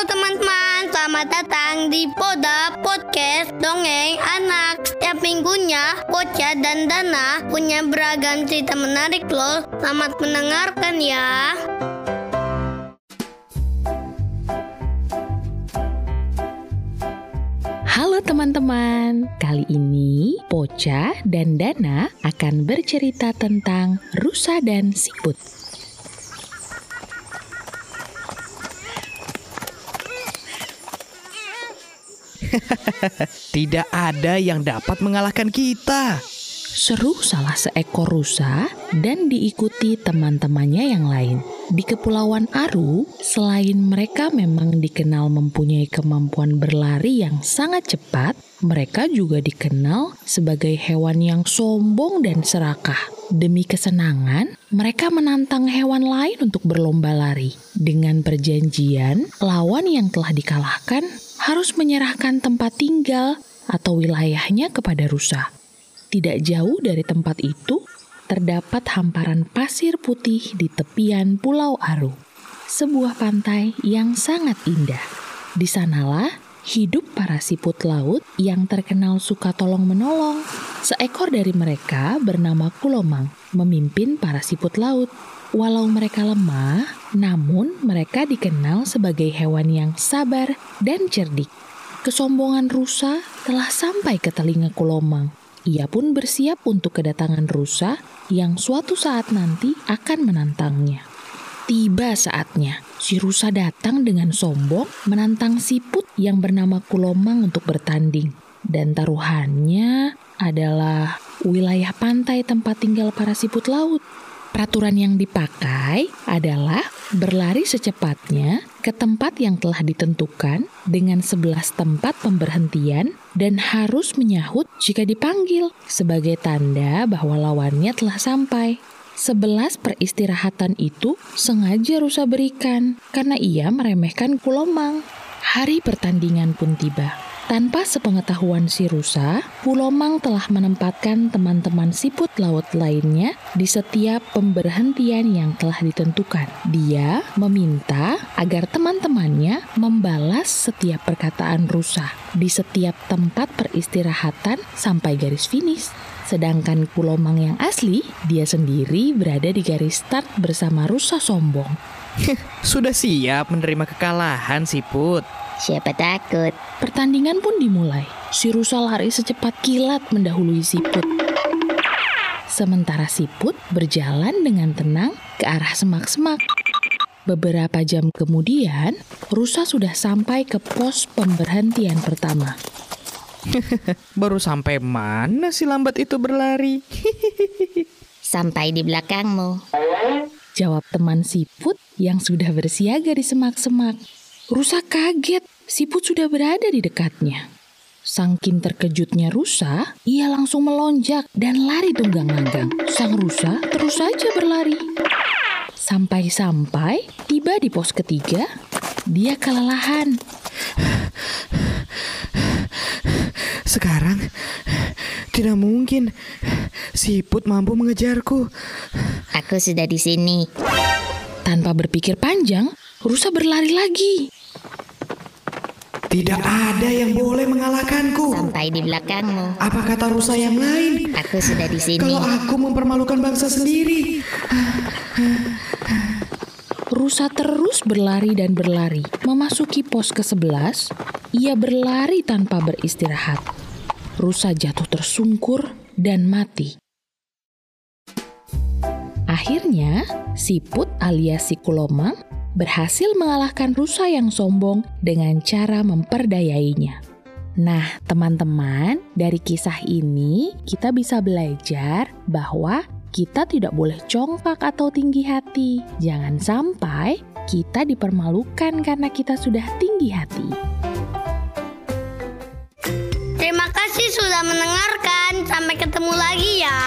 Halo teman-teman, selamat datang di Poda Podcast Dongeng Anak. Setiap minggunya, Poca dan Dana punya beragam cerita menarik loh. Selamat mendengarkan ya. Halo teman-teman, kali ini Poca dan Dana akan bercerita tentang rusa dan siput. Tidak ada yang dapat mengalahkan kita. Seru salah seekor rusa dan diikuti teman-temannya yang lain. Di Kepulauan Aru, selain mereka memang dikenal mempunyai kemampuan berlari yang sangat cepat, mereka juga dikenal sebagai hewan yang sombong dan serakah. Demi kesenangan, mereka menantang hewan lain untuk berlomba lari. Dengan perjanjian, lawan yang telah dikalahkan harus menyerahkan tempat tinggal atau wilayahnya kepada rusa. Tidak jauh dari tempat itu, terdapat hamparan pasir putih di tepian Pulau Aru, sebuah pantai yang sangat indah. Di sanalah hidup para siput laut yang terkenal suka tolong-menolong. Seekor dari mereka bernama Kulomang, memimpin para siput laut. Walau mereka lemah, namun mereka dikenal sebagai hewan yang sabar dan cerdik. Kesombongan rusa telah sampai ke telinga Kulomang. Ia pun bersiap untuk kedatangan rusa yang suatu saat nanti akan menantangnya. Tiba saatnya, si rusa datang dengan sombong menantang siput yang bernama Kulomang untuk bertanding. Dan taruhannya adalah wilayah pantai tempat tinggal para siput laut. Peraturan yang dipakai adalah berlari secepatnya ke tempat yang telah ditentukan dengan 11 tempat pemberhentian dan harus menyahut jika dipanggil sebagai tanda bahwa lawannya telah sampai. 11 peristirahatan itu sengaja rusa berikan karena ia meremehkan Kulomang. Hari pertandingan pun tiba. Tanpa sepengetahuan si rusa, Pulomang telah menempatkan teman-teman siput laut lainnya di setiap pemberhentian yang telah ditentukan. Dia meminta agar teman-temannya membalas setiap perkataan rusa di setiap tempat peristirahatan sampai garis finish. Sedangkan Pulomang yang asli, dia sendiri berada di garis start bersama rusa sombong. Sudah siap menerima kekalahan, Siput. Siapa takut? Pertandingan pun dimulai. Si rusa lari secepat kilat mendahului siput. Sementara siput berjalan dengan tenang ke arah semak-semak. Beberapa jam kemudian, rusa sudah sampai ke pos pemberhentian pertama. Baru sampai mana si lambat itu berlari? Sampai di belakangmu. Jawab teman siput yang sudah bersiaga di semak-semak. Rusa kaget, siput sudah berada di dekatnya. Sangkin terkejutnya rusa, ia langsung melonjak dan lari tunggang-langgang. Sang rusa terus saja berlari. Sampai-sampai tiba di pos ketiga, dia kelelahan. Sekarang tidak mungkin siput mampu mengejarku. Aku sudah di sini. Tanpa berpikir panjang, rusa berlari lagi. Tidak ada yang boleh mengalahkanku. Sampai di belakangmu. Apa kata rusa yang lain? Aku sudah di sini. Kalau aku mempermalukan bangsa sendiri. Rusa terus berlari dan berlari. Memasuki pos ke-11, ia berlari tanpa beristirahat. Rusa jatuh tersungkur dan mati. Akhirnya, siput alias si Kulomang berhasil mengalahkan rusa yang sombong dengan cara memperdayainya. Nah, teman-teman, dari kisah ini kita bisa belajar bahwa kita tidak boleh congkak atau tinggi hati. Jangan sampai kita dipermalukan karena kita sudah tinggi hati. Terima kasih sudah mendengarkan. Sampai ketemu lagi ya.